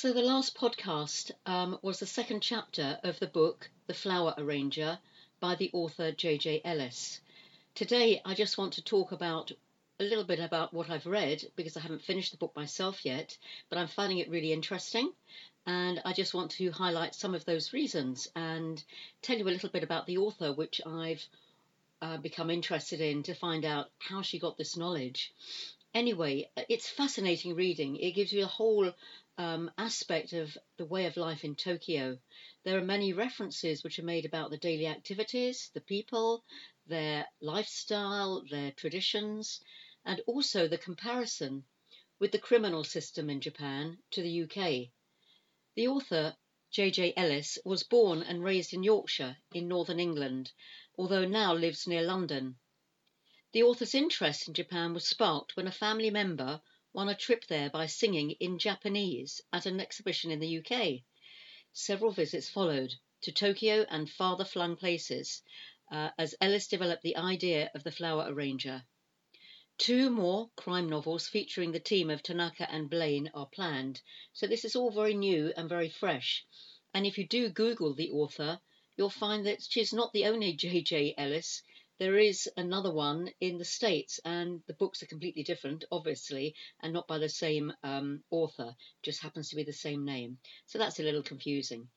So, the last podcast um, was the second chapter of the book The Flower Arranger by the author J.J. Ellis. Today, I just want to talk about a little bit about what I've read because I haven't finished the book myself yet, but I'm finding it really interesting. And I just want to highlight some of those reasons and tell you a little bit about the author, which I've uh, become interested in to find out how she got this knowledge. Anyway, it's fascinating reading. It gives you a whole um, aspect of the way of life in Tokyo. There are many references which are made about the daily activities, the people, their lifestyle, their traditions, and also the comparison with the criminal system in Japan to the UK. The author, J.J. Ellis, was born and raised in Yorkshire in northern England, although now lives near London. The author's interest in Japan was sparked when a family member won a trip there by singing in Japanese at an exhibition in the UK. Several visits followed to Tokyo and farther flung places uh, as Ellis developed the idea of the flower arranger. Two more crime novels featuring the team of Tanaka and Blaine are planned, so this is all very new and very fresh. And if you do Google the author, you'll find that she's not the only J.J. Ellis. There is another one in the States, and the books are completely different, obviously, and not by the same um, author, just happens to be the same name. So that's a little confusing.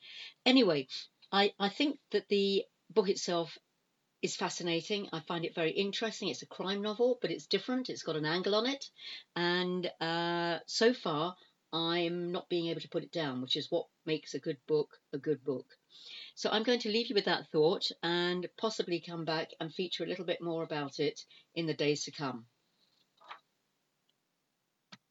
Anyway, I, I think that the book itself is fascinating. I find it very interesting. It's a crime novel, but it's different, it's got an angle on it, and uh, so far, I'm not being able to put it down, which is what makes a good book a good book. So I'm going to leave you with that thought and possibly come back and feature a little bit more about it in the days to come.